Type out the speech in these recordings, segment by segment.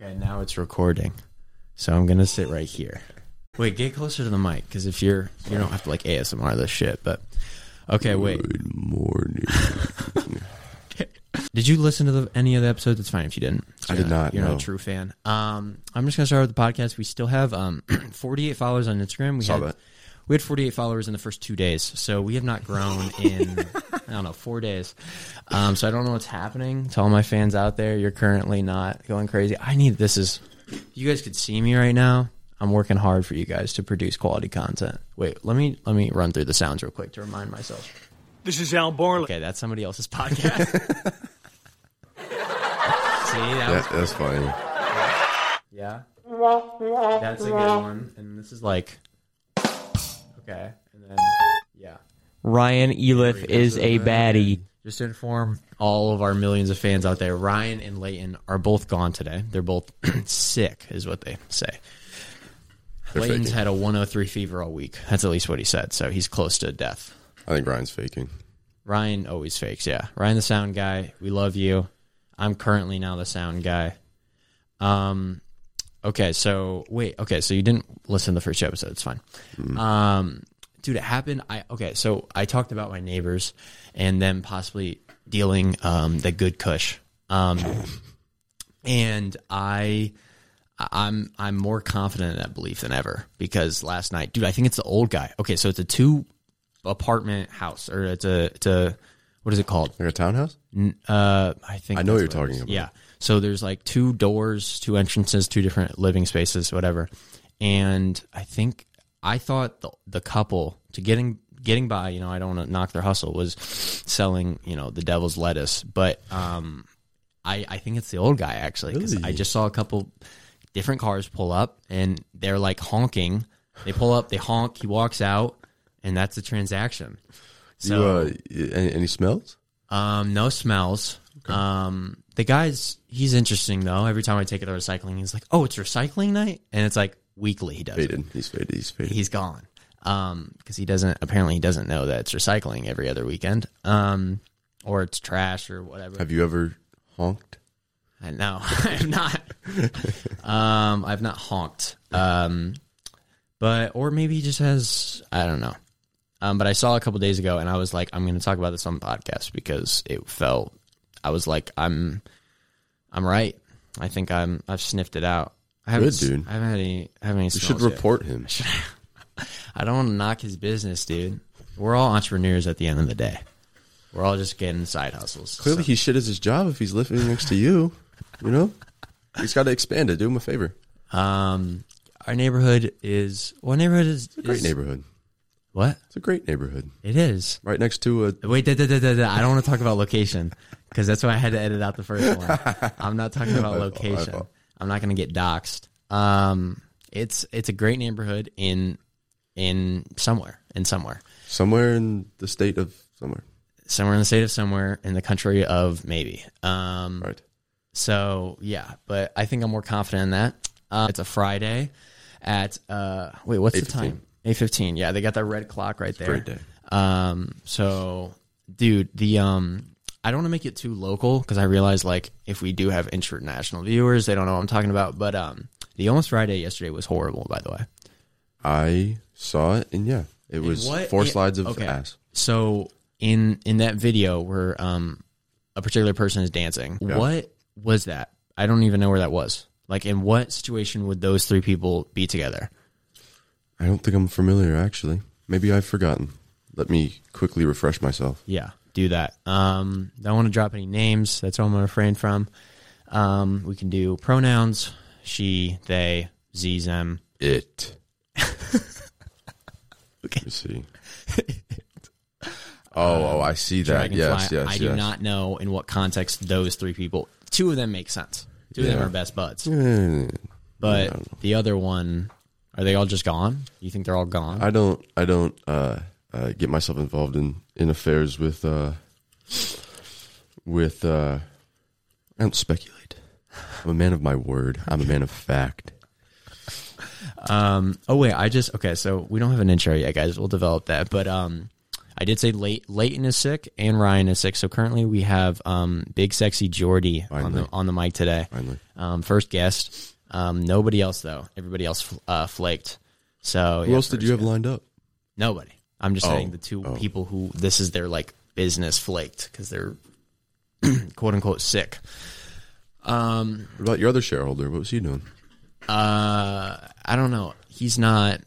Okay, now it's recording. So I'm gonna sit right here. Wait, get closer to the mic, because if you're you don't have to like ASMR this shit. But okay, wait. Good morning. Did you listen to the, any of the episodes? It's fine if you didn't. I did not, You're not no. a true fan. Um, I'm just gonna start with the podcast. We still have um 48 followers on Instagram. We Saw had that. We had 48 followers in the first two days, so we have not grown in I don't know four days. Um, so I don't know what's happening. To all my fans out there, you're currently not going crazy. I need this is. You guys could see me right now. I'm working hard for you guys to produce quality content. Wait, let me let me run through the sounds real quick to remind myself. This is Al Barley. Okay, that's somebody else's podcast. see, that was That, that's funny. Yeah. That's a good one. And this is like Okay. And then yeah. Ryan Eliff is a baddie. Just to inform all of our millions of fans out there, Ryan and Leighton are both gone today. They're both sick, is what they say. They're Leighton's faking. had a 103 fever all week. That's at least what he said. So he's close to death. I think Ryan's faking. Ryan always fakes, yeah. Ryan the sound guy, we love you. I'm currently now the sound guy. Um okay, so wait, okay, so you didn't listen to the first two episodes, it's fine. Um dude, it happened I okay, so I talked about my neighbors and them possibly dealing um the good kush. Um and I I'm I'm more confident in that belief than ever because last night, dude, I think it's the old guy. Okay, so it's a two apartment house or it's a it's a what is it called? Like a townhouse? N- Uh, I think I know what you're is. talking about. Yeah. So there's like two doors, two entrances, two different living spaces, whatever. And I think I thought the the couple to getting getting by, you know, I don't want to knock their hustle was selling, you know, the devil's lettuce, but um, I I think it's the old guy actually because I just saw a couple different cars pull up and they're like honking. They pull up, they honk, he walks out, and that's the transaction. So you, uh, any, any smells? um, no smells. Um, the guy's he's interesting though. Every time I take it to recycling, he's like, "Oh, it's recycling night," and it's like weekly. He does. it. Faded. He's faded. He's faded. He's gone. Um, because he doesn't apparently he doesn't know that it's recycling every other weekend. Um, or it's trash or whatever. Have you ever honked? I know I have not. um, I've not honked. Um, but or maybe he just has. I don't know. Um, but I saw a couple days ago, and I was like, I'm going to talk about this on the podcast because it felt. I was like, I'm, I'm right. I think I'm. I've sniffed it out. I haven't, Good, dude. I haven't had any. I haven't any. You should yet. report him. I don't want to knock his business, dude. We're all entrepreneurs at the end of the day. We're all just getting side hustles. Clearly, So- he shit at his job if he's living next to you. You know? He's got to expand it. Do him a favor. um, our neighborhood is. What neighborhood is? It's a great is- neighborhood. What? It's a great neighborhood. It is. Right next to a. Wait, da, da, da. I don't want to talk about location because that's why I had to edit out the first one. I'm not talking about My fault, my location. I'm not going to get doxxed. Um, it's it's a great neighborhood in in somewhere in somewhere Somewhere in the state of somewhere. somewhere in the state of somewhere in the country of maybe. Um, Right. So yeah, but I think I'm more confident in that. Uh, it's a Friday at uh wait, what's the 8:15. time? Eight fifteen. Yeah, they got that red clock right there. Great day. Um, so dude, the um, I don't want to make it too local because I realize like if we do have international viewers, they don't know what I'm talking about. But um, the almost Friday yesterday was horrible. By the way, I saw it, and yeah, it was what- four yeah, slides of okay. ass. So in in that video where um a particular person is dancing, Yeah. what was that? I don't even know where that was. Like in what situation would those three people be together? I don't think I'm familiar, actually. Maybe I've forgotten. Let me quickly refresh myself. Yeah, do that. Um don't want to drop any names. That's what I'm gonna refrain from. Um we can do pronouns, she, they, z, them. It. Okay. Let me see. Oh, oh, I see that. Dragonfly. Yes, yes, I yes. do not know in what context those three people two of them make sense. Two of them are best buds. Eh, But the other one are they all just gone? You think they're all gone? I don't. I don't uh, uh, get myself involved in in affairs with uh, with. Uh, I don't speculate. I'm a man of my word. I'm a man of fact. Um. Oh wait, I just okay. So we don't have an intro yet, guys. We'll develop that. But um, I did say late Leighton is sick and Ryan is sick. So currently we have um, big sexy Jordi on Finally. the on the mic today. Finally. Um, first guest. Um, nobody else though. Everybody else uh, flaked. So Who yeah, else did you have lined up? Nobody. I'm just Oh, saying the two oh. people who this is their like business flaked because they're quote unquote sick. Um, What about your other shareholder? What was he doing? uh, I don't know. He's not.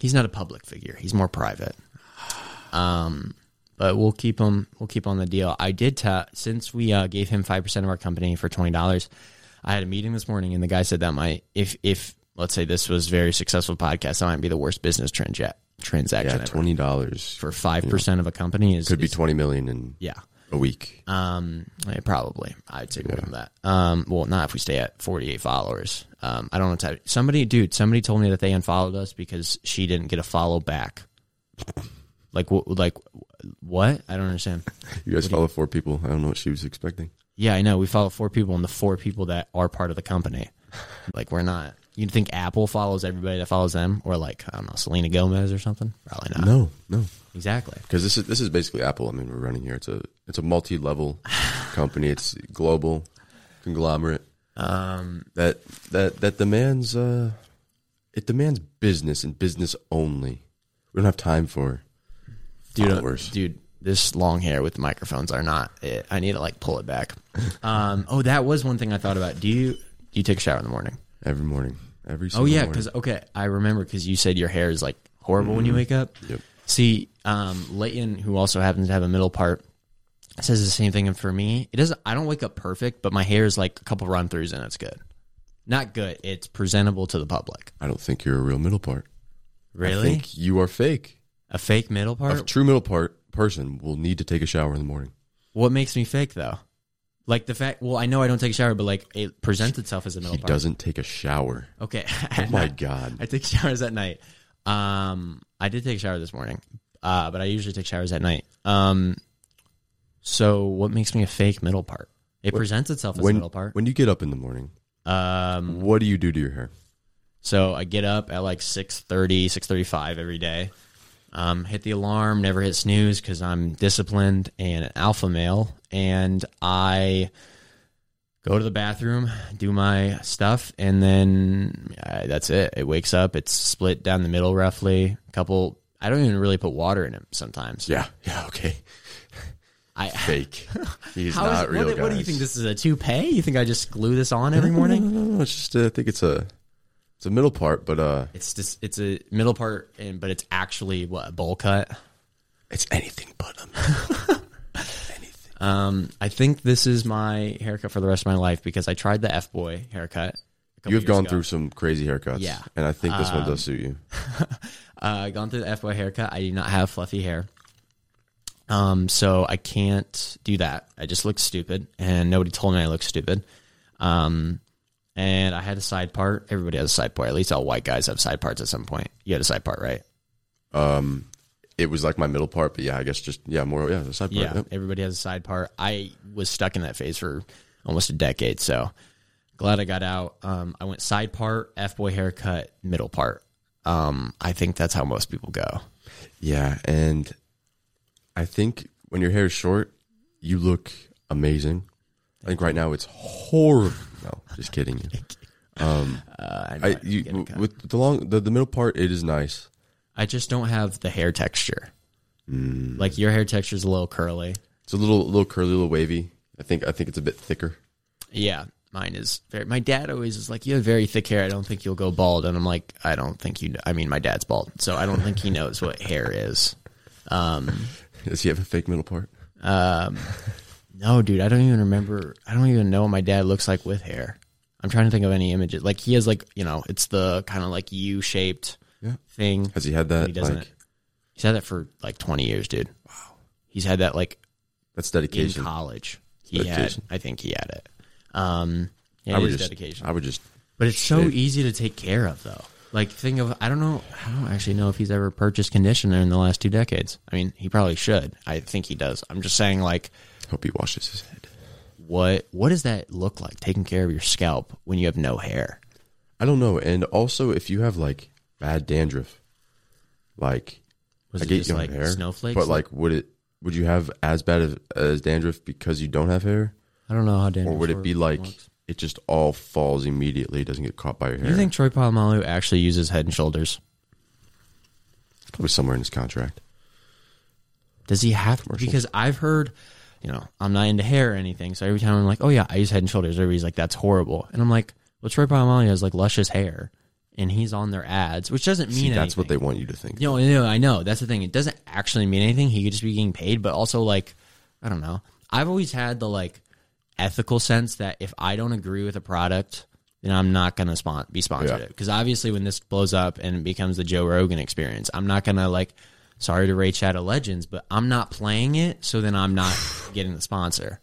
He's not a public figure. He's more private. Um, but we'll keep him. We'll keep on the deal. I did ta- since we uh, gave him five percent of our company for twenty dollars. I had a meeting this morning, and the guy said that might if if let's say this was very successful podcast, that might be the worst business transa- transaction Yeah, ever. twenty dollars for five percent of a company is could be is- twenty million in yeah. a week. Um, eh, probably I'd say more than that. Um, well, not if we stay at forty eight followers. Um, I don't know. What to, somebody, dude, somebody told me that they unfollowed us because she didn't get a follow back. Like what? Like what? I don't understand. You guys follow four people. I don't know what she was expecting. Yeah, I know. We follow four people, and the four people that are part of the company, like we're not. You'd think Apple follows everybody that follows them, or like I don't know, Selena Gomez or something. Probably not. No, no, Exactly. because this is this is basically Apple. I mean, we're running here. It's a it's a multi level company. It's global conglomerate Um, that that that demands uh it demands business and business only. We don't have time for dude, uh, followers. dude, this long hair with microphones are not it. I need to like pull it back. Um, oh, that was one thing I thought about. Do you do you take a shower in the morning? every morning. Every Oh yeah, because okay, I remember because you said your hair is like horrible when you wake up. Yep. See, um, Leighton, who also happens to have a middle part, says the same thing. And for me, it doesn't. I don't wake up perfect, but my hair is like a couple run throughs and it's good. Not good. It's presentable to the public. I don't think you're a real middle part. I Really, think you are fake. a fake middle part. A true middle part person will need to take a shower in the morning. What makes me fake though? Like the fact. Well, I know I don't take a shower, but like it presents itself as a middle He part. doesn't take a shower. Okay. Oh my god. I take showers at night. Um, I did take a shower this morning, uh, but I usually take showers at night. Um, so what makes me a fake middle part? It presents itself as a When middle part. when you get up in the morning, Um, what do you do to your hair? so I get up at like 6.30, 6.35 every day. Um, hit the alarm, never hit snooze because I'm disciplined and an alpha male. And I go to the bathroom, do my stuff, and then uh, that's it. It wakes up. It's split down the middle roughly. A couple. I don't even really put water in it sometimes. Yeah, yeah, okay. I. Fake. He's not real. what, what do you think? This is a toupee? You think I just glue this on every No, morning? no, no, it's just uh, I think it's a it's a middle part, but uh, It's just it's a middle part, and but it's actually what a bowl cut. it's anything but a anything. Um, I think this is my haircut for the rest of my life because I tried the F boy haircut. a couple You have years gone ago. through some crazy haircuts, Yeah. Um, and I think this one does suit you. I uh, gone through the F boy haircut. I do not have fluffy hair. Um, so I can't do that. I just look stupid, and nobody told me I look stupid. Um, and I had a side part. Everybody has a side part. At least all white guys have side parts at some point. You had a side part, right? Um, it was like my middle part, but yeah, I guess just yeah, more yeah, the side part. Yeah, Yep. everybody has a side part. I was stuck in that phase for almost a decade, so glad I got out. Um, I went side part, f boy haircut, middle part. Um, I think that's how most people go. Yeah, and I think when your hair is short, you look amazing. I think right now it's horrible. No, just kidding. Um, Uh, I, I I you get a cut. with the long the, the middle part, it is nice. I just don't have the hair texture. Mm. Like your hair texture is a little curly. It's a little little curly, little wavy. I think I think it's a bit thicker. Yeah, mine is very. My dad always is like, "You have very thick hair. I don't think you'll go bald." And I'm like, "I don't think you." I mean, my dad's bald, so I don't think he knows what hair is. Um, Does he have a fake middle part? Um, no, dude, I don't even remember. I don't even know what my dad looks like with hair. I'm trying to think of any images. Like he has like you know, it's the kind of like U shaped Yeah. thing. Has he had that? He doesn't. like He's had that for like 20 years, dude. Wow. He's had that like that's in dedication. college. He had. Dedication. I think he had it. Um, yeah, I would just dedication. I would just But it's so easy to take care of, though. Like, think of I don't know. I don't actually know if he's ever purchased conditioner in the last two decades. I mean, he probably should. I think he does. I'm just saying, like, hope he washes his head. what what does that look like? Taking care of your scalp when you have no hair. I don't know. And also, if you have like bad dandruff, like Was I it get just like hair, snowflakes? but like, would it? Would you have as bad as, as dandruff because you don't have hair, I don't know how dandruff or would it be like it just all falls immediately, doesn't get caught by your Do hair? you think Troy Polamalu actually uses Head and Shoulders? it's probably somewhere in his contract? Does he have? Because I've heard, you know, I'm not into hair or anything. So every time I'm like, oh yeah, I use Head and Shoulders. Everybody's like, that's horrible, and I'm like, well, Troy Polamalu has like luscious hair, and he's on their ads, which doesn't mean See, that's what they want you to think. No, no, I know. That's the thing. It doesn't actually mean anything. He could just be getting paid, but also like, I don't know. I've always had the like ethical sense that if I don't agree with a product, then I'm not gonna spon- be sponsored Yeah. it. Because obviously, when this blows up and it becomes the Joe Rogan experience, I'm not gonna like. Sorry to Raid Shadow Legends, but I'm not playing it, so then I'm not getting the sponsor.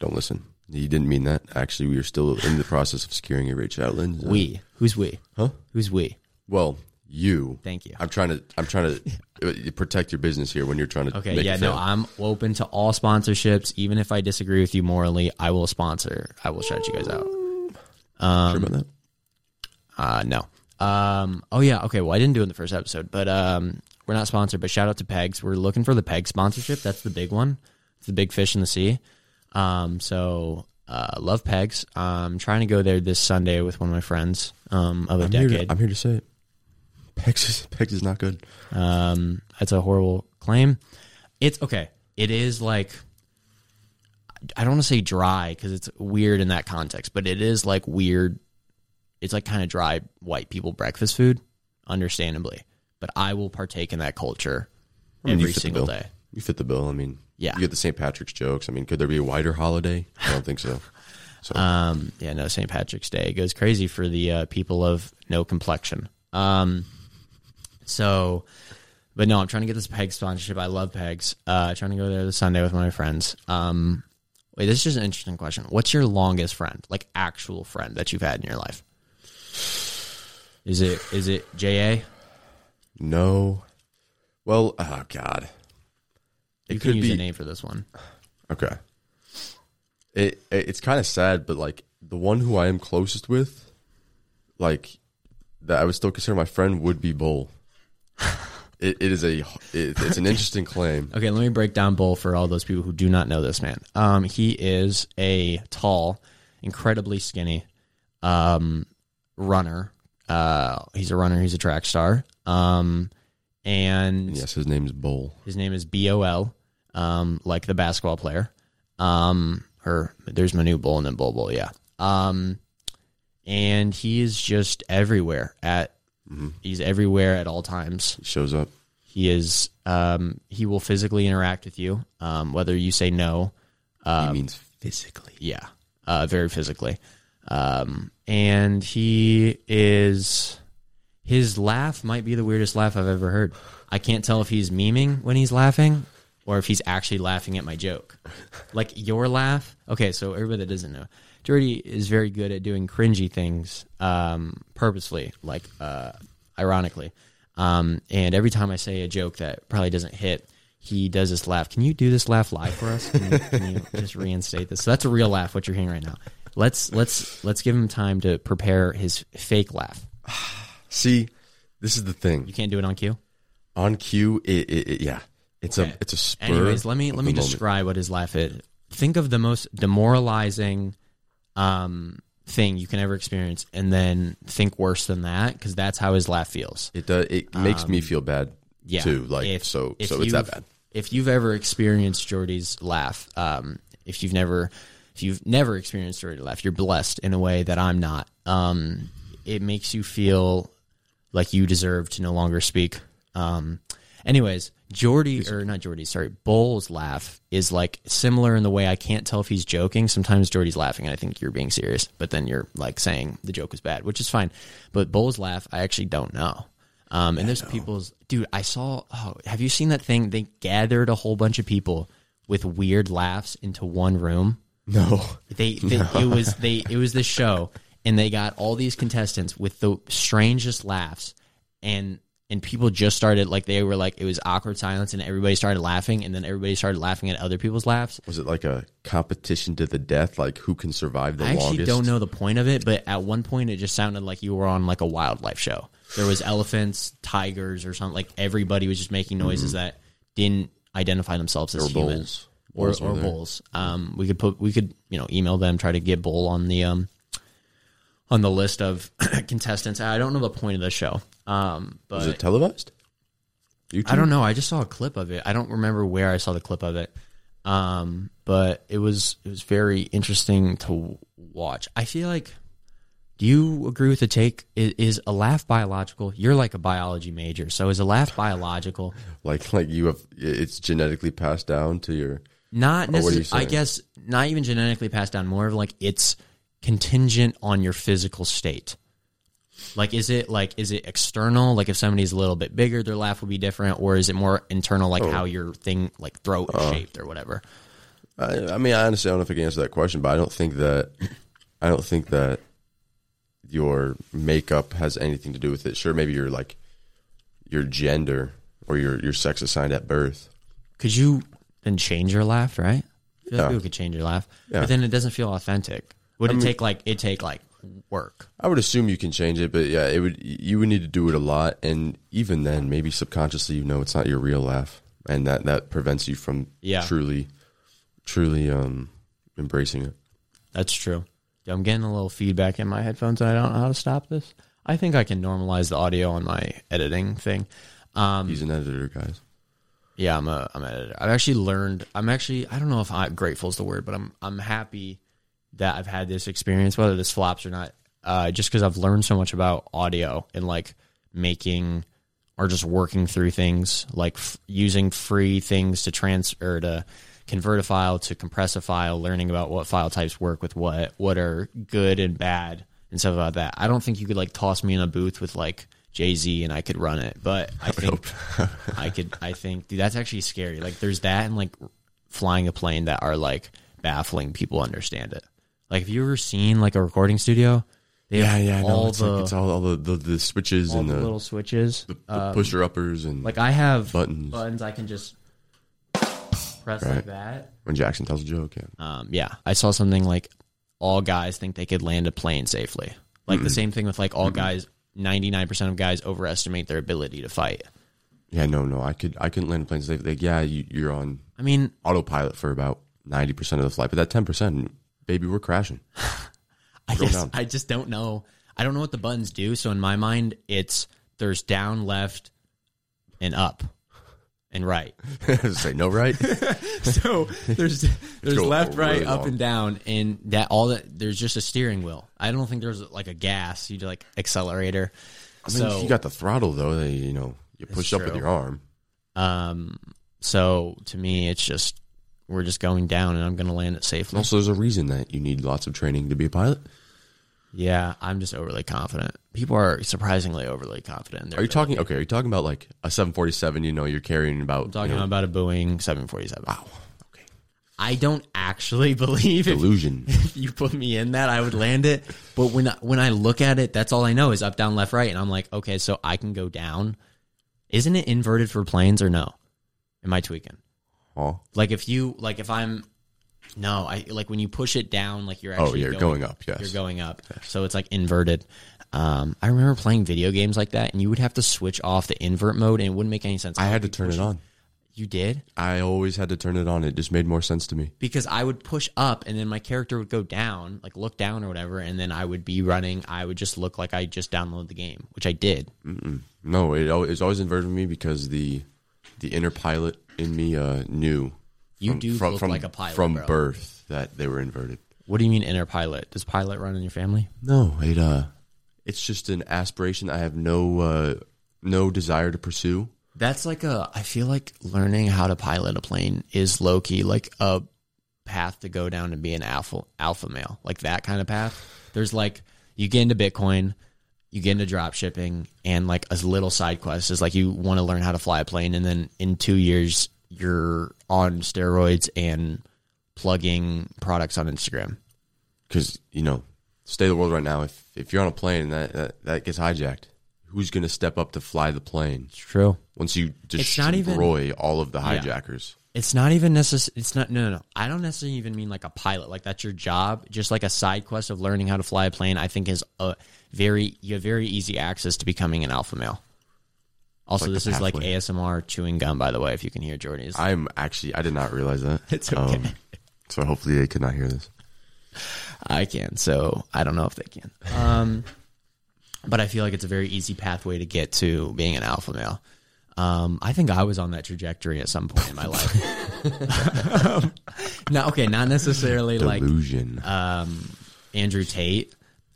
Don't listen. You didn't mean that. Actually, we are still in the process of securing a rate Outlands. We, who's we? Huh? Who's we? Well, you. Thank you. I'm trying to. I'm trying to uh, protect your business here when you're trying to. Okay, yeah, no. I'm open to all sponsorships. Even if I disagree with you morally, I will sponsor. I will shout you guys out. sure about that. Uh, no. Um, oh yeah, okay. Well, I didn't do it in the first episode, but um, we're not sponsored. But shout out to Pegs. We're looking for the Peg sponsorship. That's the big one. It's the big fish in the sea. Um, so uh, love Pegs. I'm trying to go there this Sunday with one of my friends um, of a I'm here, decade. to, I'm here to say it. Pegs is, Pegs is not good. Um, that's a horrible claim. It's okay. It is like I don't want to say dry because it's weird in that context, but it is like weird. It's like kind of dry white people breakfast food, understandably. But I will partake in that culture I mean, every single day. You fit the bill. I mean, Yeah. You get the St. Patrick's jokes. I mean, could there be a wider holiday? I don't think so. So Um, yeah, no, St. Patrick's Day goes crazy for the uh, people of no complexion. Um, so, but no, I'm trying to get this peg sponsorship. I love pegs. Uh, trying to go there this Sunday with my friends. Um, wait, this is just an interesting question. What's your longest friend, like actual friend that you've had in your life? Is it is it Ja? No. Well, oh god. It You could can use be a name for this one. okay. It, it it's kind of sad, but like the one who I am closest with, like that I would still consider my friend would be Bol. it, it is a it, it's an interesting claim. Okay, let me break down Bol for all those people who do not know this man. Um, he is a tall, incredibly skinny um, runner. Uh, he's a runner. He's a track star. Um, and Yes, his name's Bol. his name is B O L, um, like the basketball player. Um, or there's Manu Bol and then Bol Bol, yeah. Um, and he is just everywhere at. He's everywhere at all times. He shows up. He is. Um, he will physically interact with you, um, whether you say no. he means physically. Yeah, uh, very physically. Um, and he is. His laugh might be the weirdest laugh I've ever heard. I can't tell if he's memeing when he's laughing or if he's actually laughing at my joke. Like your laugh. Okay, so everybody that doesn't know, Jordi is very good at doing cringy things um, purposefully, like uh, ironically. Um, and every time I say a joke that probably doesn't hit, he does this laugh. Can you do this laugh live for us? Can you, can you just reinstate this? So that's a real laugh. What you're hearing right now. Let's let's let's give him time to prepare his fake laugh. See, this is the thing. You can't do it on cue. On cue, it, it, it- yeah, it's Okay. a it's a spur. Anyways, let me let me moment. describe what his laugh is. Think of the most demoralizing um, thing you can ever experience, and then think worse than that because that's how his laugh feels. It does. It makes me feel bad Um, Yeah, too. Like if- so, if so it's that bad. If you've ever experienced Jordi's laugh, um, if you've never, if you've never experienced Jordi's laugh, you're blessed in a way that I'm not. Um, it makes you feel like you deserve to no longer speak. Um, anyways, Jordi or not Jordi, sorry, Bol's laugh is like similar in the way I can't tell if he's joking. Sometimes Jordi's laughing and I think you're being serious, but then you're like saying the joke was bad, which is fine. But Bol's laugh, I actually don't know. Um, and there's people's dude. I saw. Oh, have you seen that thing? They gathered a whole bunch of people with weird laughs into one room. No, They, they it was they it was this show, and they got all these contestants with the strangest laughs, and and people just started like they were like it was awkward silence and everybody started laughing and then everybody started laughing at other people's laughs. Was it like a competition to the death? Like who can survive the longest? I actually don't know the point of it, but at one point it just sounded like you were on like a wildlife show. There was elephants, tigers, or something. Like everybody was just making noises mm-hmm. that didn't identify themselves as Or human. bulls. Or, Bulls or bulls. Um, we could put we could you know email them, try to get Bol on the um on the list of contestants. I don't know the point of the show, um, but Was it televised? YouTube? I don't know. I just saw a clip of it. I don't remember where I saw the clip of it. Um, but it was it was very interesting to watch. I feel like do you agree with the take? Is, is a laugh biological? You're like a biology major, so is a laugh biological? Like like you have it's genetically passed down to your Not Or what are you necessarily. I guess not even genetically passed down. More of like it's contingent on your physical state. Like, is it like is it external? Like, if somebody's a little bit bigger, their laugh will be different, or is it more internal, Oh. like how your thing like throat Uh. shaped or whatever? I, I mean, I honestly don't know if I can answer that question, but I don't think that I don't think that your makeup has anything to do with it. Sure, maybe your like your gender or your your sex assigned at birth. Could you then change your laugh? Right? I feel like Yeah. people could change your laugh, Yeah. but then it doesn't feel authentic. Would it take like it take like work? I would assume you can change it, but yeah, it would you would need to do it a lot, and even then, maybe subconsciously you know it's not your real laugh, and that that prevents you from Yeah. truly, truly um embracing it. That's true. Yeah, I'm getting a little feedback in my headphones, and I don't know how to stop this. I think I can normalize the audio on my editing thing. Um, He's an editor, guys. Yeah, I'm a I'm an editor. I've actually learned. I'm actually I don't know if I, grateful is the word, but I'm I'm happy that I've had this experience, whether this flops or not. Uh, just because I've learned so much about audio and like making or just working through things, like f- using free things to transfer to convert a file to compress a file, learning about what file types work with what, what are good and bad and stuff like that. I don't think you could like toss me in a booth with like Jay Z and I could run it, but I think I could. I think dude, that's actually scary. Like there's that and like flying a plane that are like baffling. People understand it. Like have you ever seen like a recording studio? They have all it's the like it's all, all the, the the switches and the the, little switches. the, the um, pusher uppers and Like I have Buttons. buttons I can just press like that. when Jackson tells a joke. Yeah. Um, yeah, I saw something like all guys think they could land a plane safely. Like the mm-hmm. same thing with like all mm-hmm. guys. Ninety nine percent of guys overestimate their ability to fight. Yeah, no, no. I could I couldn't land a plane safe. Like, yeah, you, you're on I mean, autopilot for about ninety percent of the flight, but that ten percent, baby, we're crashing. I Scroll guess down. I just don't know. I don't know what the buttons do. So in my mind, it's there's down, left, and up, and right. Say no, right? so there's there's left, really right, up, long. and down, and that all that there's just a steering wheel. I don't think there's like a gas. You do like accelerator. I mean, so you got the throttle though. They, you know, you push up with your arm. um, so to me, it's just we're just going down, and I'm going to land it safely. also, there's a reason that you need lots of training to be a pilot. Yeah, I'm just overly confident. People are surprisingly overly confident. Are you talking? Okay, are you talking about like a 747? You know, you're carrying about. I'm talking you know, about a Boeing 747. Wow. Okay. I don't actually believe if, Illusion. if you put me in that, I would land it. But when I, when I look at it, that's all I know is up, down, left, right, and I'm like, okay, so I can go down. Isn't it inverted for planes or no? Am I tweaking? Oh, Like if you like if I'm no, I like when you push it down, like you're oh, you're going up. Yes. You're going up, so it's like inverted. Um, I remember playing video games like that, and you would have to switch off the invert mode, and it wouldn't make any sense. I had to turn it on. You did I always had to turn it on. It just made more sense to me. because I would push up, and then my character would go down, like look down or whatever, and then I would be running. I would just look like I just downloaded the game, which I did. No, it it's always inverted for me because the the inner pilot in me uh, knew. You from- do from, look from, like a pilot, from bro. birth that they were inverted. What do you mean inner pilot? Does pilot run in your family? No, it uh, it's just an aspiration I have no uh, no desire to pursue. That's like a. I feel like learning how to pilot a plane is low key like a path to go down and be an alpha alpha male, like that kind of path. There's like you get into Bitcoin, you get into drop shipping, and like a little side quest is like you want to learn how to fly a plane, and then in two years you're on steroids and plugging products on Instagram. because you know, state of the world right now. If if you're on a plane and that that, that gets hijacked, who's going to step up to fly the plane It's true. once you It's not even- destroy all of the Yeah. hijackers? It's not even necessary. It's not. No, no, no. I don't necessarily even mean like a pilot. Like that's your job. Just like a side quest of learning how to fly a plane. I think is a very you have very easy access to becoming an alpha male. Also, Like this is like. ASMR chewing gum. By the way, if you can hear Jordi's. I'm actually I did not realize that. It's okay. Um, so hopefully they could not hear this. I can, so I don't know if they can. Um, but I feel like it's a very easy pathway to get to being an alpha male. Um, I think I was on that trajectory at some point in my life. um, no, okay, not necessarily like Delusion. um, Andrew Tate,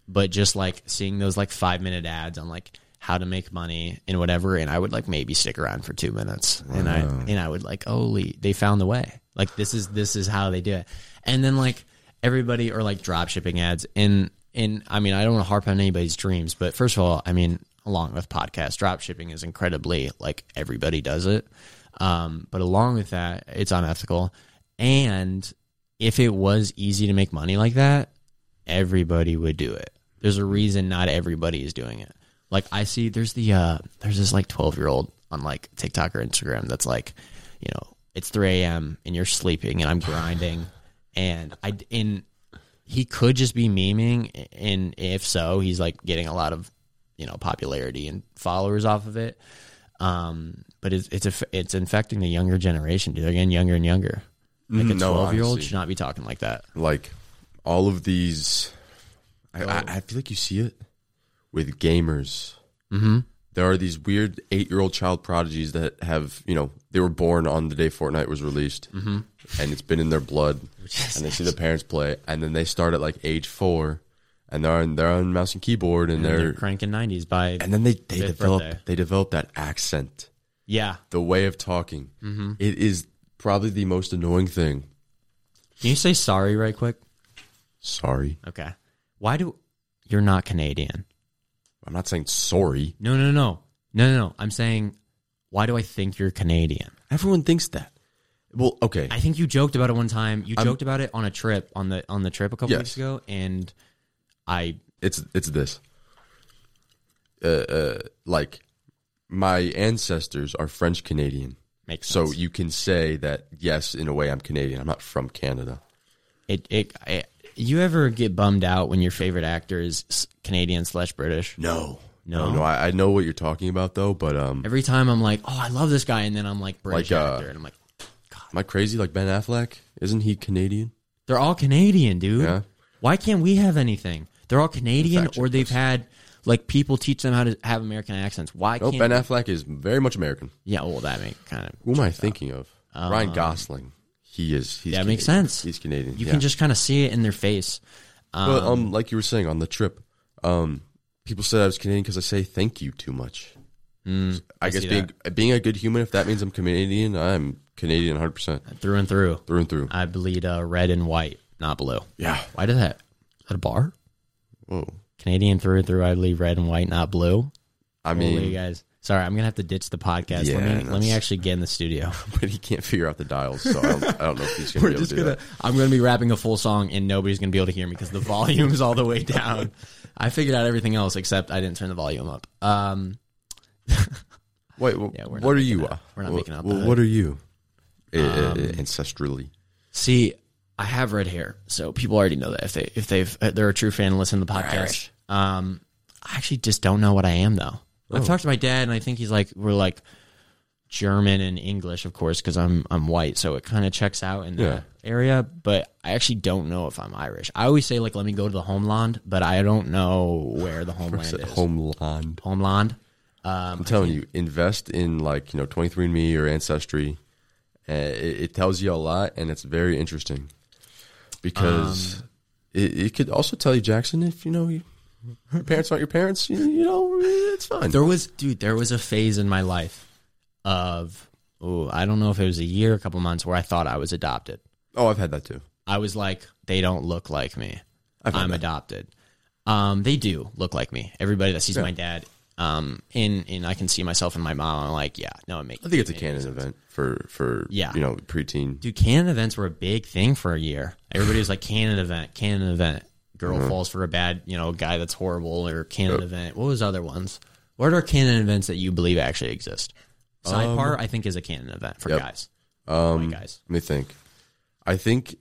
but just like seeing those like five minute ads on like how to make money and whatever, and I would like maybe stick around for two minutes, and I and I would like, holy, they found the way. Like this is this is how they do it, and then like everybody or like drop shipping ads, and and I mean I don't want to harp on anybody's dreams, but first of all, I mean along with podcast drop shipping is incredibly like everybody does it, um, but along with that, it's unethical, and if it was easy to make money like that, everybody would do it. There's a reason not everybody is doing it. Like I see there's the uh there's this like 12 year old on like TikTok or Instagram that's like, you know, it's 3 a.m. and you're sleeping and I'm grinding and I in he could just be memeing and if so, he's like getting a lot of, you know, popularity and followers off of it. Um, but it's it's a, it's infecting the younger generation. Dude. They're getting younger and younger. Like a no, 12 year old should not be talking like that. like all of these I, I, I feel like you see it with gamers Mm-hmm. there are these weird eight-year-old child prodigies that have you know they were born on the day fortnite was released Mm-hmm. and it's been in their blood and they see the parents play and then they start at like age four and they're on they're on mouse and keyboard and, And they're, they're cranking 90s by and then they, they develop birthday. they develop that accent yeah. the way of talking Mm-hmm. It is probably the most annoying thing Can you say sorry right quick? sorry Okay. Why do you're not Canadian? I'm not saying sorry No, no, no, no, no, no. I'm saying, why do I think you're Canadian? everyone thinks that well okay I think you joked about it one time. You joked about it on a trip on the on the trip a couple Yes. weeks ago, and I it's it's this. Uh, uh, like my ancestors are French Canadian, makes so you can say that yes, in a way, I'm Canadian. I'm not from Canada. it, it, it you ever get bummed out when your favorite actor is Canadian slash British? No, No? no, I, I know what you're talking about though. But um, Every time I'm like, oh, I love this guy, and then I'm like British Like, uh, actor, and I'm like, am I crazy? Like Ben Affleck, isn't he Canadian? they're all Canadian, dude. Yeah. Why can't we have anything? They're all Canadian, or they've had like people teach them how to have American accents. Why No, can't? Ben Affleck is very much American. yeah, well, that make kind of Who am I thinking of? Ryan Gosling. He is. He's that makes Canadian. sense. He's Canadian. You yeah. can just kind of see it in their face. Um, But um, like you were saying on the trip, um, people said I was Canadian because I say thank you too much. mm, I, guess see being being a good human, if that means I'm Canadian, I'm Canadian 100 percent through and through. through and through. I bleed uh, red and white, not blue. Yeah. Why did that? Is that a bar? Whoa. Canadian through and through. I bleed red and white, not blue. I Holy mean, guys. Sorry, I'm gonna have to ditch the podcast. Yeah, let me let me actually get in the studio. but he can't figure out the dials, so I don't, I don't know if he's gonna be able to do that. I'm gonna be rapping a full song and nobody's gonna be able to hear me because the volume's all the way down. I figured out everything else except I didn't turn the volume up. Um, Wait, wh- Yeah, what are you? up- we're not Wh- making up hood. What are you? Uh, uh, Um, ancestrally. see, I have red hair, so people already know that if they if they've uh, they're a true fan and listen to the podcast. Um, I actually just don't know what I am though. I've Oh. talked to my dad, and I think he's like we're like German and English, of course, because I'm I'm white, so it kind of checks out in that area. But I actually don't know if I'm Irish. I always say like, let me go to the homeland, but I don't know where the homeland Is. Homeland. Homeland. Um, I'm telling you, invest in like you know 23andMe or Ancestry. Uh, it, it tells you a lot, and it's very interesting because Um, it, it could also tell you, Jackson, if you know you, your parents aren't your parents, you, you know it's fine. There was, dude, there was a phase in my life of, oh, I don't know if it was a year, a couple months, where I thought I was adopted. Oh, I've had that too. I was like, they don't look like me. I've had I'm that. adopted. Um, they do look like me. Everybody that sees Yeah. my dad, um, and and I can see myself in my mom. I'm like, yeah, no, it makes. I think it's a canon event for for Yeah. you know preteen. Dude, canon events were a big thing for a year. Everybody was like, canon event, canon event. Girl Uh-huh. falls for a bad, you know, guy that's horrible, or canon Yep. event. What was other ones? What are canon events that you believe actually exist? Sidebar, I think, is a canon event for Yep. guys. Um, guys. Let me think. I think.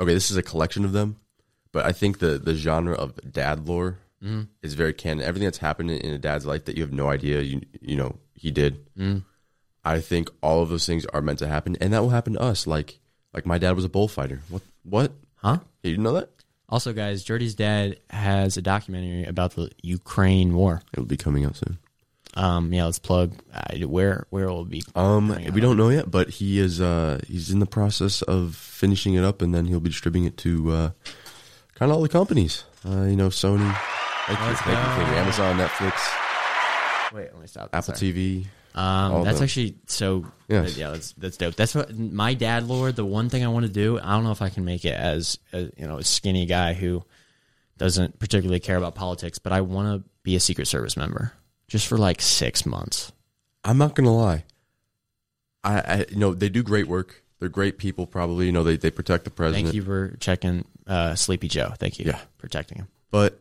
Okay, this is a collection of them, but I think the the genre of dad lore Mm-hmm. is very canon. Everything that's happened in a dad's life that you have no idea you you know he did. Mm-hmm. I think all of those things are meant to happen, and that will happen to us. Like like my dad was a bullfighter. What what? Huh? You didn't know that? Also, guys, Jordi's dad has a documentary about the Ukraine war. It will be coming out soon. Um, yeah, let's plug uh, where where it will be. Um, we don't know yet, but he is uh he's in the process of finishing it up, and then he'll be distributing it to uh kind of all the companies. Uh, you know, Sony, thank you, Let's thank you, thank you. Amazon, Netflix, Wait, let me stop. Apple Sorry. TV. Um, that's actually so. Yes. Yeah, that's that's dope. That's what my dad lord. The one thing I want to do. I don't know if I can make it as a, you know a skinny guy who doesn't particularly care about politics, but I want to be a Secret Service member just for like six months. I'm not gonna lie. I, I you know they do great work. They're great people. Probably you know they they protect the president. Thank you for checking uh, Sleepy Joe. Thank you. Yeah. protecting him. But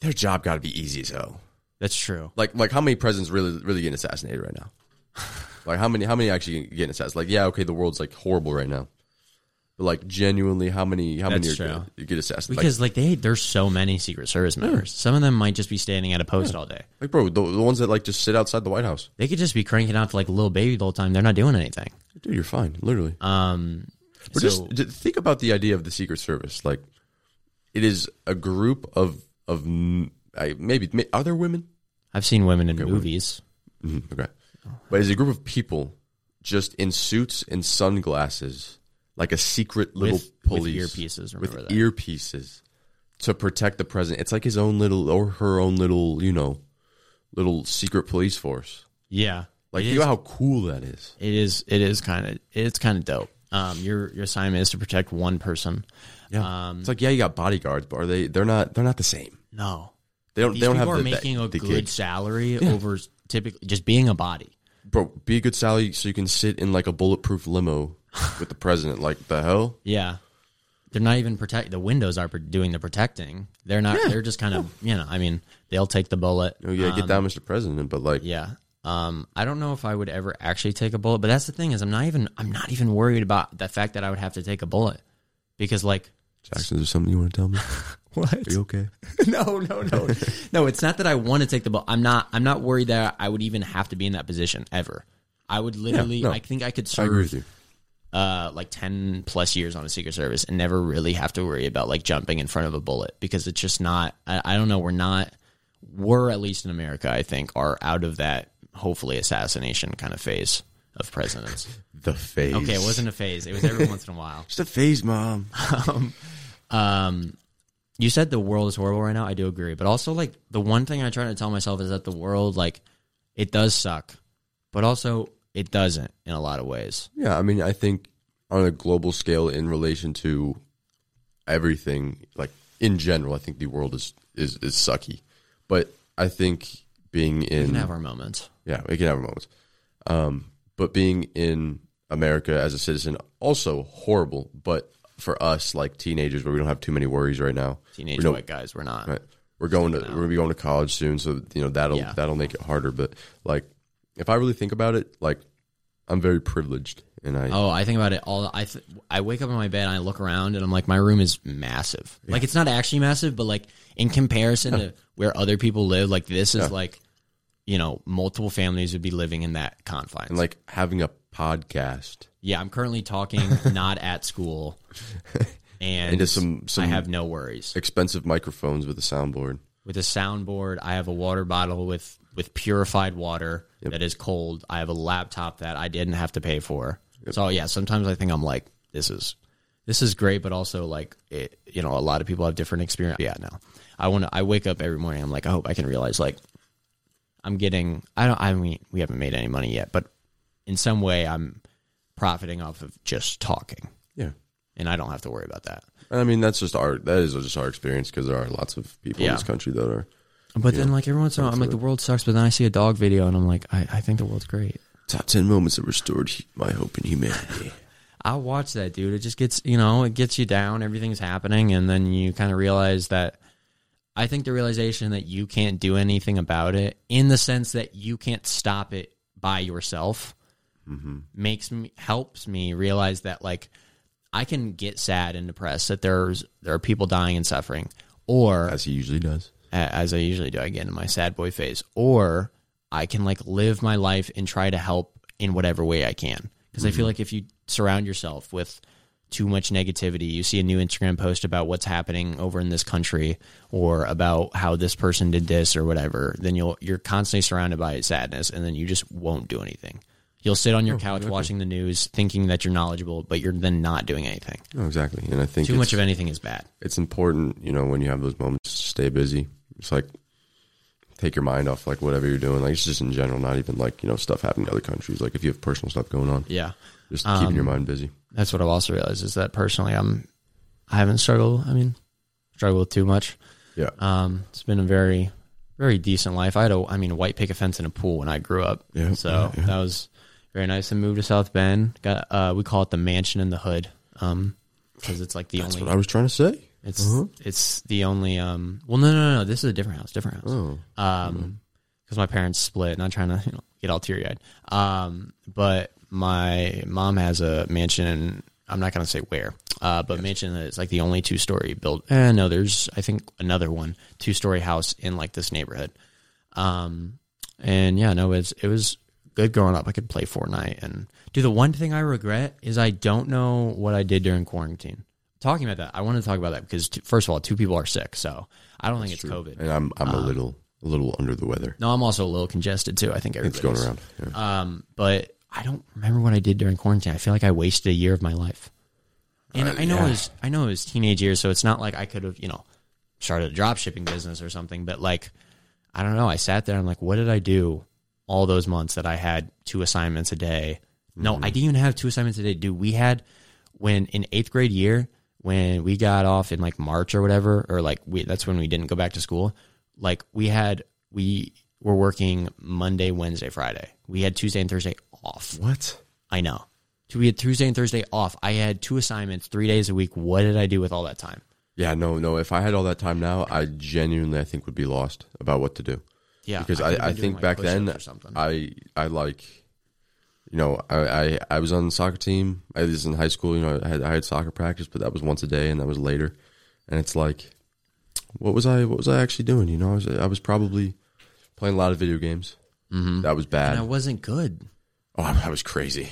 their job got to be easy as hell. That's true. Like like how many presidents really really getting assassinated right now? like how many how many actually getting assassinated? Like yeah, okay, the world's like horrible right now. But like genuinely, how many how many That's are true. gonna get assassinated? Because like they, there's so many Secret Service members. Some of them might just be standing at a post all day. like, bro, the, the ones that like just sit outside the White House. They could just be cranking out to like a little baby the whole time. They're not doing anything. Dude, you're fine, literally. Um, But so- just think about the idea of the Secret Service. Like, it is a group of of I- maybe may, are there women? I've seen women in women. movies. Mhm, okay, but it's a group of people just in suits and sunglasses, like a secret little With- with police earpieces, with that. earpieces to protect the president. It's like his own little or her own little, you know, little secret police force. Yeah, Like, you is, how cool that is. it is. It is kind of. It's kind of dope. Um, your your assignment is to protect one person. Yeah, Um, it's like yeah, you got bodyguards, but are they? They're not. They're not the same. no, They don't. these they don't people have are the, making a good salary over typically just being a body. bro, be a good salary so you can sit in like a bulletproof limo with the president. Like the hell? Yeah. They're not even protect. The windows are doing the protecting. They're not. They're just kind of. You know. I mean, they'll take the bullet. Oh yeah, get Um, down, Mr. President. But like, Yeah. Um, I don't know if I would ever actually take a bullet, but that's the thing is I'm not even I'm not even worried about the fact that I would have to take a bullet because like Jackson, is there something you want to tell me? what? Are you okay? no, no, no, no. It's not that I want to take the bullet. I'm not. I'm not worried that I would even have to be in that position ever. I would literally. no. I think I could I agree with serve you. uh, like ten plus years on a Secret Service and never really have to worry about like jumping in front of a bullet because it's just not. I, I don't know. We're not. We're at least in America. I think are out of that hopefully assassination kind of phase of presidents. The phase. Okay, it wasn't a phase. It was every once in a while. just a phase, mom. Um, you said the world is horrible right now. I do agree, but also like the one thing I try to tell myself is that the world like it does suck, but also it doesn't in a lot of ways. Yeah, I mean, I think on a global scale, in relation to everything, like in general, I think the world is is is sucky. But I think being We in can have our moments. Yeah, we can have moments. Um, but being in America as a citizen, also horrible. But for us, like teenagers, where we don't have too many worries right now. Teenage we white guys, we're not. Right. We're going to we're gonna be going to college soon, so you know that'll Yeah. that'll make it harder. But like, if I really think about it, like, I'm very privileged, and I Oh, I think about it all. I th- I wake up in my bed and I look around and I'm like, my room is massive. Like it's not actually massive, but like in comparison to where other people live, like this is like, you know, multiple families would be living in that confines. and like having a podcast. yeah, I'm currently talking not at school, and Into some- some- I have no worries Expensive microphones with a soundboard. with a soundboard. I have a water bottle with with purified water that is cold. I have a laptop that I didn't have to pay for. So yeah, sometimes I think I'm like, this is this is great, but also like it, you know, a lot of people have different experience. Yeah, no, I want to. I wake up every morning. I'm like, I hope I can realize like I'm getting. I don't. I mean, we haven't made any money yet, but in some way, I'm profiting off of just talking, Yeah. and I don't have to worry about that. I mean, that's just our that is just our experience because there are lots of people Yeah. in this country that are But then, like every once in a while, I'm like, the world sucks. But then I see a dog video, and I'm like, I, I think the world's great. top ten moments that restored my hope in humanity. I'll watch that, dude. It just gets, you know, it gets you down. Everything's happening, and then you kind of realize that I think the realization that you can't do anything about it, in the sense that you can't stop it by yourself, Mm-hmm. makes me helps me realize that like I can get sad and depressed that there's there are people dying and suffering, or as he usually does. as I usually do, I get in my sad boy phase, or I can like live my life and try to help in whatever way I can. Because I feel mm-hmm. like if you surround yourself with too much negativity, you see a new Instagram post about what's happening over in this country or about how this person did this or whatever, then you'll you're constantly surrounded by sadness, and then you just won't do anything. You'll sit on your couch watching the news, thinking that you're knowledgeable, but you're then not doing anything. No, exactly. And I think Too much of anything is bad. it's important, you know, when you have those moments, to stay busy. It's like take your mind off like whatever you're doing. Like it's just in general, not even like you know stuff happening in other countries. Like if you have personal stuff going on, Yeah. just keeping Um, your mind busy. that's what I've also realized is that personally, I'm I haven't struggled. I mean, struggled with too much. Yeah. Um, it's been a very, very decent life. I had a, I mean, a white picket fence in a pool when I grew up. Yeah, So yeah, yeah. that was very nice. And moved to South Bend. Got, uh, we call it the mansion in the hood. Um, because it's like the That's only, what I was trying to say. it's, Uh-huh. it's the only, um, well, no, no, no, no. This is a different house, different house Oh, um because my parents split not trying to you know get all teary-eyed um but my mom has a mansion and i'm not going to say where uh but mansion that is like the only two-story build eh, no there's i think another one two-story house in like this neighborhood um and yeah no it's it was good growing up i could play fortnite and do the one thing i regret is i don't know what i did during quarantine talking about that i want to talk about that because t- first of all two people are sick so i don't think it's covid and I'm I'm a little a little under the weather. no, I'm also a little congested too. I think It's everybody's going around. Yeah. Um, but I don't remember what I did during quarantine. I feel like I wasted a year of my life. And Uh, I know yeah. it was I know it was teenage years, so it's not like I could have you know started a drop shipping business or something. But like I don't know. I sat there. I'm like, what did I do all those months that I had two assignments a day? No, Mm-hmm. I didn't even have two assignments a day. Dude, we had when in eighth grade year when we got off in like March or whatever, or like we that's when we didn't go back to school. Like we had we were working Monday, Wednesday, Friday. We had Tuesday and Thursday off. What? I know. We had Tuesday and Thursday off. I had two assignments, three days a week. What did I do with all that time? Yeah, no, no. If I had all that time now, I genuinely I think would be lost about what to do. Yeah, because I, I think like, back then push-ups or something. I I like you know I, I I was on the soccer team. I was in high school. You know I had I had soccer practice, but that was once a day, and that was later. And it's like, what was I what was I actually doing? You know, I was I was probably playing a lot of video games. Mm-hmm. That was bad. and I wasn't good. Oh, I, I was crazy.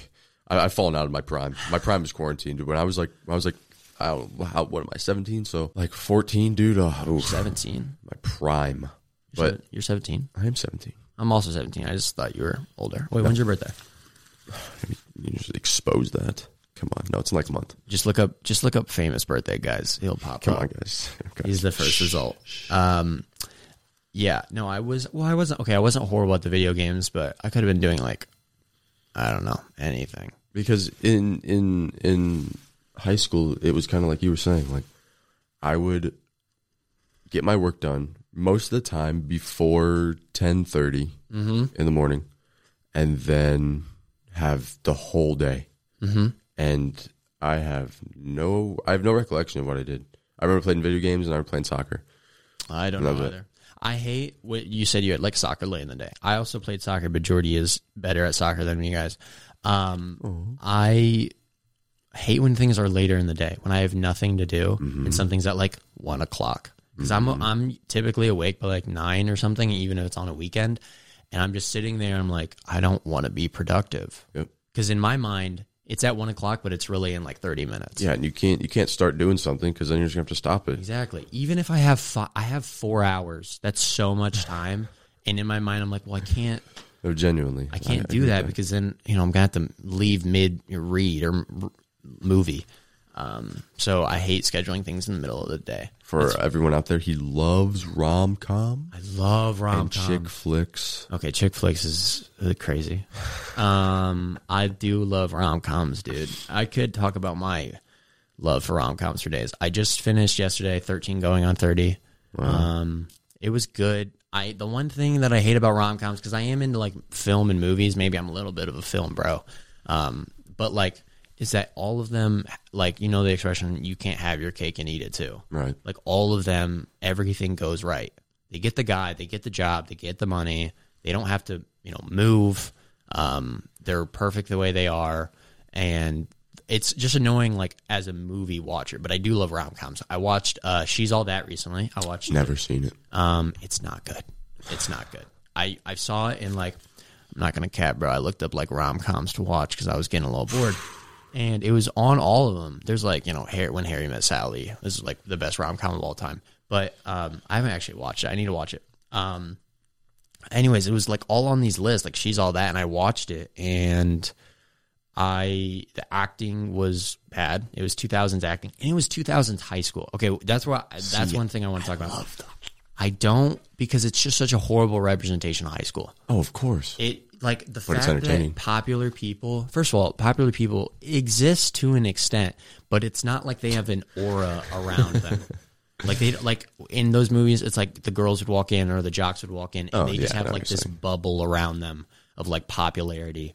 I, I've fallen out of my prime. My prime was quarantined. Dude. When I was like, I was like, I don't know, how, what am I, 17? So like 14, dude. Oh. Seventeen. my prime. You're But you're seventeen. I am 17. I'm also seventeen. I just thought you were older. Wait, when's your birthday? You just expose that. Come on. No, it's next month. Just look up. Just look up famous birthday guys. He'll pop up. Come up. on, guys. Okay. He's the first result. Um, yeah, no, I was. Well, I wasn't. Okay, I wasn't horrible at the video games, but I could have been doing like, I don't know, anything. because in in in high school it was kind of like you were saying like i would get my work done most of the time before 10.30 in the morning and then have the whole day Mm-hmm. and i have no i have no recollection of what i did i remember playing video games and i remember playing soccer I don't Love know it. either. I hate what you said. You had like soccer late in the day. I also played soccer, but Jordi is better at soccer than you guys. Um, I hate when things are later in the day when I have nothing to do and something's at like one o'clock because I'm mm-hmm. I'm typically awake by like nine or something, even if it's on a weekend, and I'm just sitting there. I'm like, I don't want to be productive Yep. because in my mind it's at one o'clock, but it's really in like thirty minutes. yeah and you can't you can't start doing something because then you're just gonna have to stop it Exactly. Even if I have I have four hours, that's so much time. And in my mind, I'm like, well, I can't, no genuinely I can't I do get that because then you know I'm gonna have to leave mid read or m- movie. Um, so I hate scheduling things in the middle of the day. for everyone out there he loves rom-com I love rom and chick flicks Okay, chick flicks is uh, crazy. Um, I do love rom coms, dude. I could talk about my love for rom coms for days. I just finished yesterday, thirteen going on thirty. Um, it was good. I the one thing that I hate about rom coms because I am into like film and movies. Maybe I'm a little bit of a film bro. Um, but like is that all of them, like you know the expression, you can't have your cake and eat it too. Right. Like all of them, everything goes right. They get the guy, they get the job, they get the money. They don't have to, you know, move. Um, they're perfect the way they are, and it's just annoying, like as a movie watcher. But I do love rom coms. I watched uh, She's All That recently. I watched. Never seen it. Um, it's not good. It's not good. I I saw it in like I'm not gonna cap, bro. I looked up like rom coms to watch because I was getting a little bored, and it was on all of them. There's like you know, Harry, when Harry met Sally. This is like the best rom com of all time. But um, I haven't actually watched it. I need to watch it. Um, anyways, it was like all on these lists. Like she's all that, and I watched it, and I the acting was bad. It was 2000s acting, and it was 2000s high school. Okay, that's why. That's one thing I want to talk about. I don't because it's just such a horrible representation of high school. Oh, of course. It like the fact that popular people, first of all, popular people exist to an extent, but it's not like they have an aura around them. like they like in those movies, it's like the girls would walk in or the jocks would walk in, and Oh, they just yeah, have like this bubble around them of like popularity,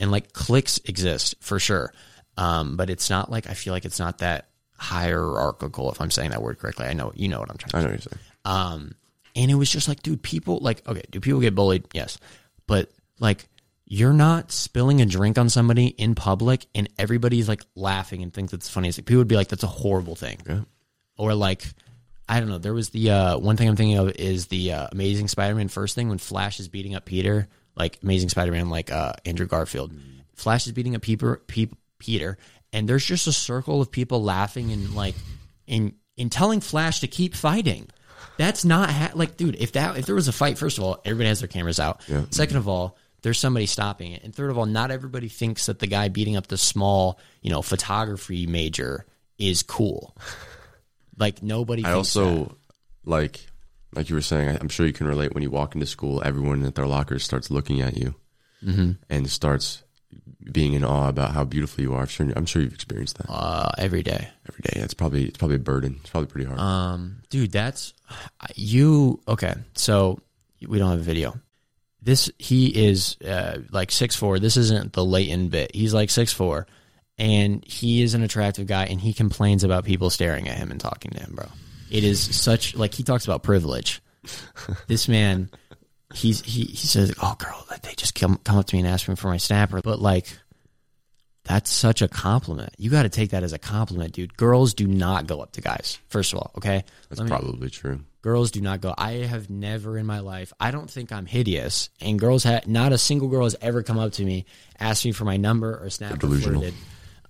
and like cliques exist for sure. Um, but it's not like I feel like it's not that hierarchical. If I'm saying that word correctly, I know you know what I'm trying. to I know what you're saying. um, and it was just like, dude, people like, okay, do people get bullied? Yes, but like, you're not spilling a drink on somebody in public, and everybody's like laughing and thinks it's funny. It's like people would be like, that's a horrible thing, Yeah. or like, I don't know. There was the uh, one thing I'm thinking of is the uh, Amazing Spider-Man first thing when Flash is beating up Peter, like Amazing Spider-Man, like uh, Andrew Garfield. Flash is beating up Peter, Pe- Peter, and there's just a circle of people laughing and like, in in telling Flash to keep fighting. That's not ha- like, dude. If that if there was a fight, first of all, everybody has their cameras out. Yeah. Second of all, there's somebody stopping it, and third of all, not everybody thinks that the guy beating up the small, you know, photography major is cool. Like nobody. I thinks that. also like, like you were saying. I- I'm sure you can relate. When you walk into school, everyone at their lockers starts looking at you Mm-hmm. and starts being in awe about how beautiful you are. I'm sure, I'm sure you've experienced that uh, every day. every day. It's probably it's probably a burden. It's probably pretty hard. Um, dude, that's you. Okay, so we don't have a video. This he is uh, like six four. This isn't the Leighton bit. He's like six four, and he is an attractive guy, and he complains about people staring at him and talking to him, bro. It is such like he talks about privilege. this man, he's he he says, "Oh, girl, they just come come up to me and ask me for my snapper," but like. That's such a compliment. You got to take that as a compliment, dude. Girls do not go up to guys. First of all, okay. That's me- probably true. Girls do not go. I have never in my life. I don't think I'm hideous, and girls ha Not a single girl has ever come up to me, asked me for my number or snap or flirted,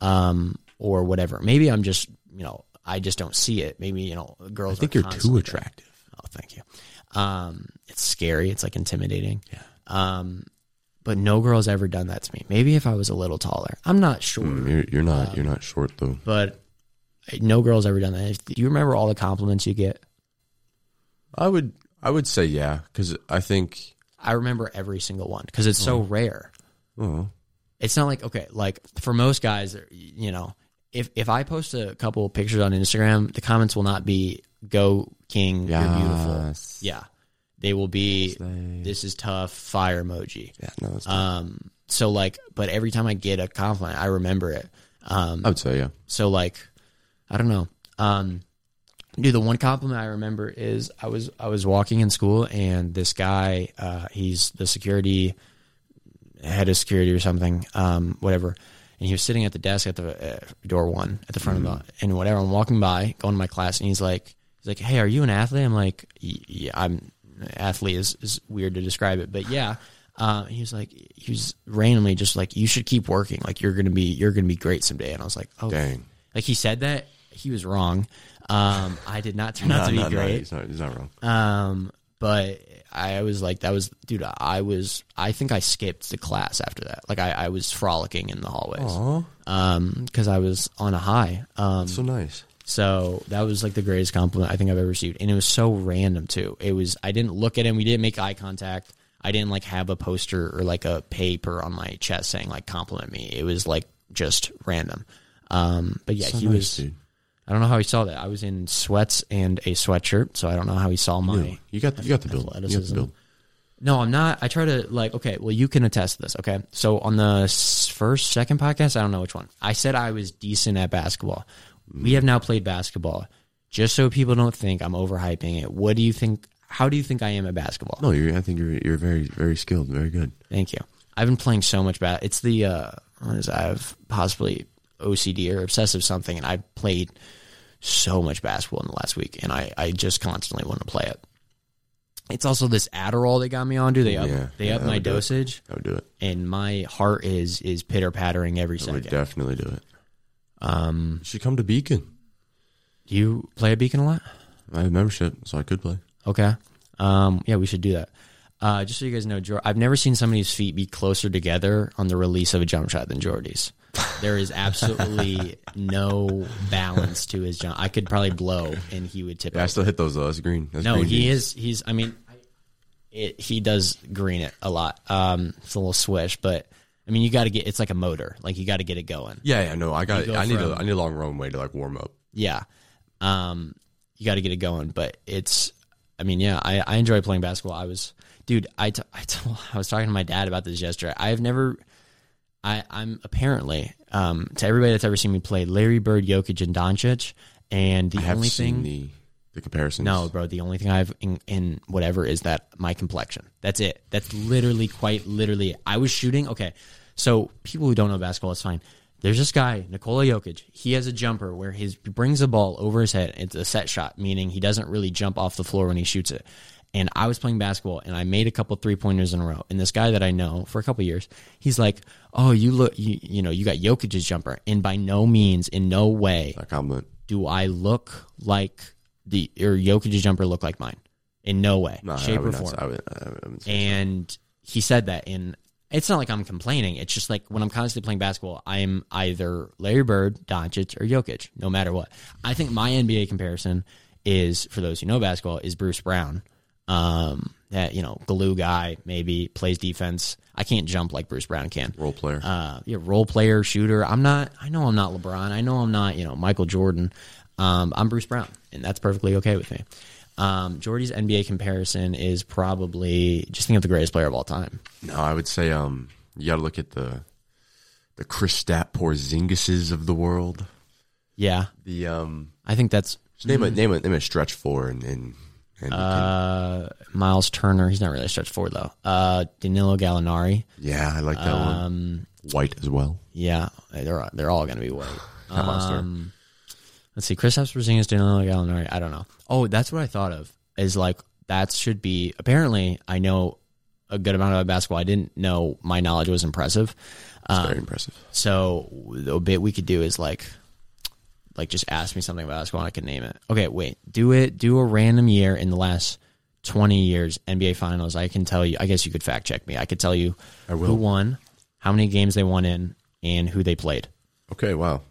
um, or whatever. Maybe I'm just you know I just don't see it. Maybe you know girls. I think you're too constantly there. attractive. Oh, thank you. Um, it's scary. It's like intimidating. Yeah. Um, but no girl's ever done that to me. Maybe if I was a little taller. I'm not sure, Mm, You're, you're not you're not short though. but no girl's ever done that. Do you remember all the compliments you get? I would I would say yeah because I think I remember every single one because it's so rare. oh It's not like okay, like for most guys, you know, if if I post a couple of pictures on Instagram, the comments will not be "Go King, you're beautiful." Yes. Yeah, they will be Slay. "This is tough," fire emoji. yeah no that's Um, so like, but every time I get a compliment, I remember it. Um, I would say yeah so like, I don't know. Um, dude, the one compliment I remember is I was I was walking in school and this guy, uh, he's the security head of security or something, um, whatever. And he was sitting at the desk at the uh, door one at the front of the and whatever. I'm walking by, going to my class, and he's like, he's like, "Hey, are you an athlete?" I'm like, "Yeah, I'm." Athlete is, is weird to describe it, but yeah. Uh, he was like, he was randomly just like, "You should keep working. Like you're gonna be, you're gonna be great someday." And I was like, "Oh, dang like he said that he was wrong. Um, I did not turn out to be no, no, great. he's not he's not wrong Um, but I was like, that was, dude. I was, I think I skipped the class after that. Like I, I was frolicking in the hallways. oh Um, because I was on a high. Um, so nice so that was like the greatest compliment I think I've ever received, and it was so random too. It was I didn't look at him. We didn't make eye contact. I didn't like have a poster or like a paper on my chest saying like compliment me. It was like just random. Um, but yeah, so he nice, was. dude. I don't know how he saw that. I was in sweats and a sweatshirt, so I don't know how he saw my. You, you got the, you got the build you got the build No, I'm not. I try to like. Okay, well, you can attest to this. Okay, so on the first, second podcast, I don't know which one. I said I was decent at basketball. We have now played basketball. Just so people don't think I'm overhyping it. What do you think? How do you think I am at basketball? No, you're, I think you're you're very very skilled, very good. Thank you. I've been playing so much bad. It's the uh, what is it? I have possibly OCD or obsessive something, and I've played so much basketball in the last week, and I I just constantly want to play it. It's also this Adderall they got me on. Do they up Yeah, they yeah, up my would dosage, I would do it. and my heart is is pitter pattering every I would second. definitely do it. Um, You should come to Beacon. do you play a beacon a lot? I have membership, so I could play. Okay. Um, yeah, we should do that. Uh, just so you guys know, I've never seen somebody's feet be closer together on the release of a jump shot than Jordi's. There is absolutely no balance to his jump. I could probably blow and he would tip Yeah, I still hit those though. That's green. That's No, green he is. He's. I mean, it, he does green it a lot. Um, it's a little swish, but I mean, you got to get. It's like a motor. Like you got to get it going. Yeah, yeah. No, I got. Go I need from- a. I need a long runway to like warm up. Yeah. Um, you got to get it going, but it's, I mean, yeah, I, I enjoy playing basketball. I was, dude, I, t- I, told, I was talking to my dad about this yesterday. I've never, I, I'm apparently, um, to everybody that's ever seen me play, Larry Bird, Jokic, and Doncic, and the I only thing, the the comparisons. no, bro, the only thing I have in, in whatever is that my complexion. That's it. That's literally quite literally. it. I was shooting. Okay, so people who don't know basketball, it's fine. There's this guy, Nikola Jokic. He has a jumper where his he brings a ball over his head. It's a set shot, meaning he doesn't really jump off the floor when he shoots it. And I was playing basketball, and I made a couple three pointers in a row. And this guy that I know for a couple years, he's like, "Oh, you look, you, you know, you got Jokic's jumper." And by no means, in no way, a compliment. do I look like the or Jokic's jumper look like mine? In no way, No, shape or would not form. I would, I would, I would say and he said that, and it's not like I'm complaining. It's just like when I'm constantly playing basketball, I'm either Larry Bird, Doncic, or Jokic, no matter what. I think my NBA comparison is, for those who know basketball, is Bruce Brown. Um, that you know, glue guy, maybe plays defense. I can't jump like Bruce Brown can role player. uh, yeah, role player, shooter. I'm not. I know I'm not LeBron. I know I'm not. You know Michael Jordan. Um, I'm Bruce Brown, and that's perfectly okay with me. Um, Jordi's NBA comparison is probably just think of the greatest player of all time. no, I would say um, you got to look at the the Chris Kristaps Porzingises of the world. Yeah, The um, I think that's name a name a name a stretch four and and, and you can- uh, Miles Turner. He's not really a stretch forward though. Uh, Danilo Gallinari. yeah, I like that one. Um, White as well. yeah, they're they're all going to be white. Um, let's see, Chris Porzingis, Danilo Gallinari. I don't know. Oh, that's what I thought of. Is like that should be. Apparently, I know a good amount about basketball. I didn't know my knowledge was impressive. It's Um, very impressive. so the bit we could do is like, like just ask me something about basketball. and I can name it. Okay, wait. Do it. Do a random year in the last twenty years NBA Finals. I can tell you. I guess you could fact check me. I could tell you who won, how many games they won in, and who they played. Okay, wow.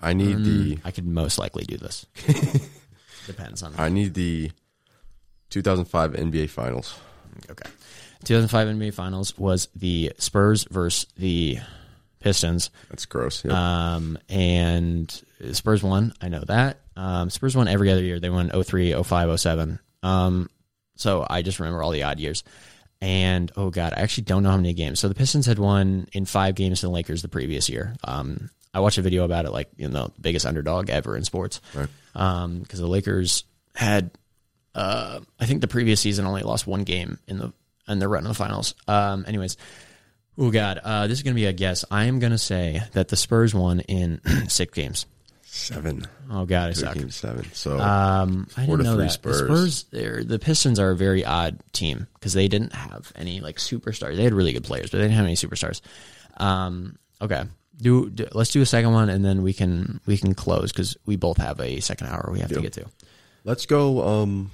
I need the I could most likely do this. Depends on. I need the 2005 NBA Finals. Okay. 2005 NBA Finals was the Spurs versus the Pistons. That's gross. Yep. Um, and Spurs won. I know that. Um, Spurs won every other year. They won 03, 05, 07. Um, so I just remember all the odd years. And oh god, I actually don't know how many games. So the Pistons had won in five games to the Lakers the previous year. Um, I watched a video about it, like you know, the biggest underdog ever in sports. Right. Um, because the Lakers had, uh, I think the previous season only lost one game in the in the run of the finals. Um, anyways, oh god, uh, this is gonna be a guess. I am gonna say that the Spurs won in six games. Seven. Oh god, I suck. Seven. So Um, I didn't know that. Spurs. The Spurs, the Pistons are a very odd team because they didn't have any like superstars. They had really good players, but they didn't have any superstars. Um, okay, do, do let's do a second one and then we can we can close because we both have a second hour we have to get to. let's go. Um,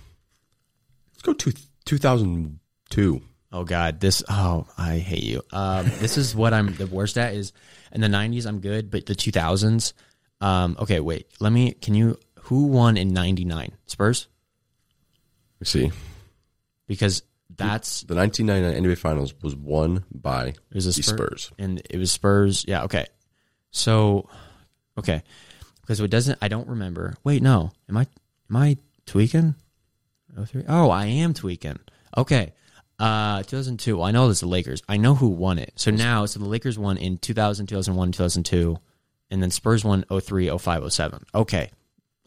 let's go to 2002. Oh God, this oh I hate you. Um, this is what I'm the worst at is in the '90s I'm good, but the 2000s. Um, okay, wait, let me. Can you? Who won in '99? Spurs, Let's see. because that's The 1999 NBA Finals was won by it was the Spurs, Spurs. and it was Spurs. Yeah, okay. So, okay, because it doesn't. I don't remember. Wait, no. Am I? Am I tweaking? Oh three. Oh, I am tweaking. Okay. Uh, 2002. Well, I know it's the Lakers. I know who won it. So now, so the Lakers won in 2000, 2001, 2002, and then Spurs won 03, 05, 07. Okay,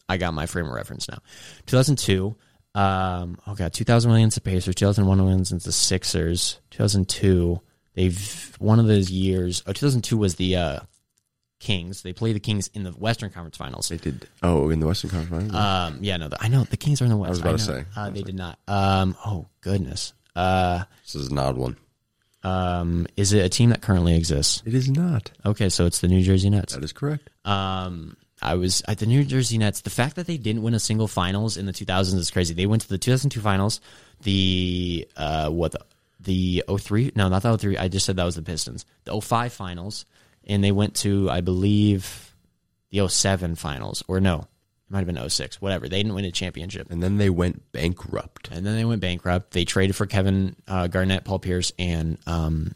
I got my frame of reference now. 2002. Um, oh god, 2001 against the Pacers, 2001 against the Sixers, 2002. They've one of those years. Oh, 2002 was the uh, Kings. They played the Kings in the Western Conference Finals. They did. Oh, in the Western Conference. Finals? Um, yeah, no, the, I know the Kings are in the West. I was about to know. say. uh, they did not. Um, oh goodness. Uh, this is an odd one. Um, is it a team that currently exists? It is not. Okay, so it's the New Jersey Nets. That is correct. Um, I was at the New Jersey Nets. The fact that they didn't win a single finals in the 2000s is crazy. They went to the 2002 finals, the uh, what the the 03 no not the 03 I just said that was the Pistons the 05 finals and they went to I believe the 07 finals or no it might have been 06 whatever they didn't win a championship And then they went bankrupt. and then they went bankrupt. They traded for Kevin uh, Garnett, Paul Pierce, and um,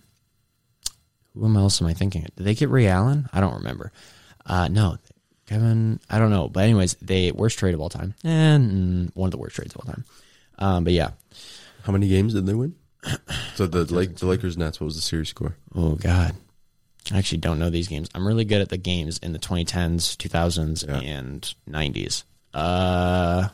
who else am I thinking? Did they get Ray Allen? I don't remember. Uh, no, Kevin. I don't know. But anyways, they worst trade of all time, and mm, one of the worst trades of all time. Um, but yeah. How many games did they win? So the Lake, the Lakers Nets. What was the series score? Oh God. I actually don't know these games. I'm really good at the games in the 2010s, 2000s, Yeah. and 90s. Uh,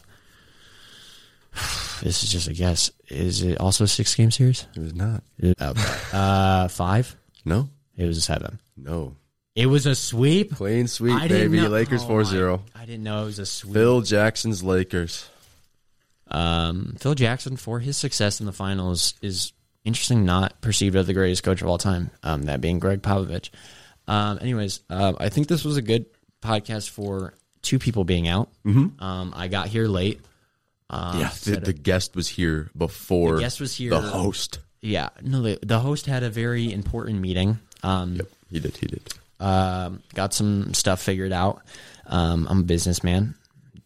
this is just a guess. Is it also a six game series? It was not. Okay. Uh, five. No. It was a seven. No. It was a sweep. Clean sweep, I baby. Lakers oh 4-0. my- I didn't know it was a sweep. Phil Jackson's Lakers. Um, Phil Jackson, for his success in the finals, is interesting. Not perceived as the greatest coach of all time. Um, that being Gregg Popovich. Um, anyways, uh, I think this was a good podcast for two people being out. Mm-hmm. Um, I got here late. Um, yeah, the, the guest was here before The guest was here. the host. Yeah, no, the, the host had a very important meeting. Um, Yep, he did. He did. Um, got some stuff figured out. Um, I'm a businessman.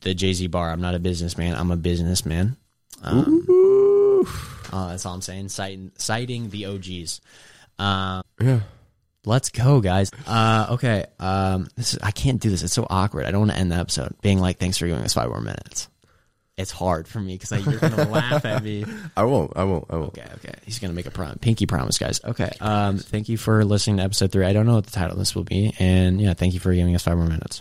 The Jay Z bar. I'm not a businessman. I'm a businessman. Um, oh, that's all I'm saying. Citing, citing the OGs. Um, Yeah. let's go, guys. Uh, okay. Um, this is, I can't do this. It's so awkward. I don't want to end the episode being like, "Thanks for giving us five more minutes." It's hard for me because you're gonna laugh at me. I won't. I won't. I won't. Okay, okay. He's gonna make a prom pinky promise, guys. Okay. Um, thank you for listening to episode three. I don't know what the title of this will be, and yeah, thank you for giving us five more minutes.